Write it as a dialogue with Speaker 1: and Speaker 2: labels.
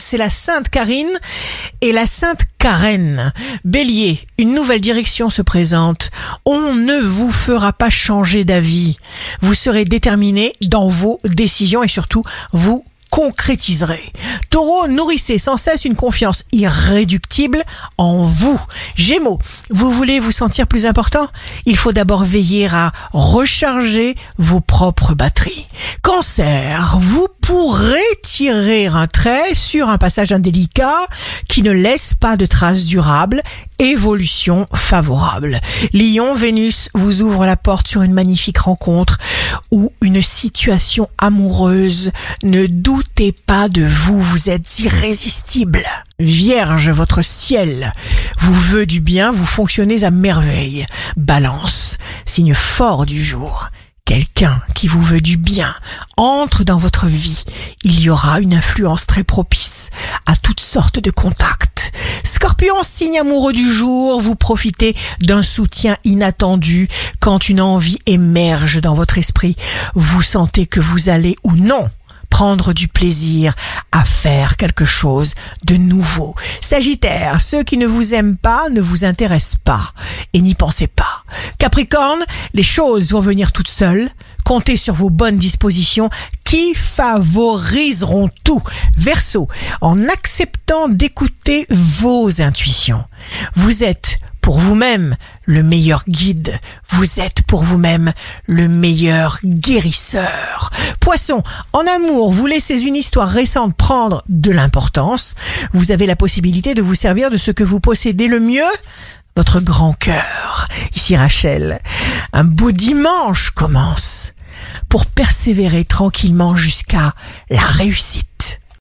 Speaker 1: c'est la Sainte Karine et la Sainte Karen. Bélier, une nouvelle direction se présente. On ne vous fera pas changer d'avis. Vous serez déterminé dans vos décisions et surtout vous concrétiserez. Taureau, nourrissez sans cesse une confiance irréductible en vous. Gémeaux, vous voulez vous sentir plus important? Il faut d'abord veiller à recharger vos propres batteries. Cancer, vous pourrez tirer un trait sur un passage indélicat qui ne laisse pas de traces durables. Évolution favorable. Lion, Vénus vous ouvre la porte sur une magnifique rencontre ou une situation amoureuse. Ne doutez pas de vous, vous êtes irrésistible. Vierge, votre ciel vous veut du bien, vous fonctionnez à merveille. Balance, signe fort du jour quelqu'un qui vous veut du bien entre dans votre vie, il y aura une influence très propice à toutes sortes de contacts. Scorpion, signe amoureux du jour, vous profitez d'un soutien inattendu quand une envie émerge dans votre esprit. Vous sentez que vous allez ou non prendre du plaisir à faire quelque chose de nouveau. Sagittaire, ceux qui ne vous aiment pas ne vous intéressent pas et n'y pensez pas. Capricorne, les choses vont venir toutes seules. Comptez sur vos bonnes dispositions qui favoriseront tout. Verseau, en acceptant d'écouter vos intuitions. Vous êtes pour vous-même le meilleur guide, vous êtes pour vous-même le meilleur guérisseur. Poisson, en amour, vous laissez une histoire récente prendre de l'importance, vous avez la possibilité de vous servir de ce que vous possédez le mieux, votre grand cœur. Ici Rachel, un beau dimanche commence pour persévérer tranquillement jusqu'à la réussite.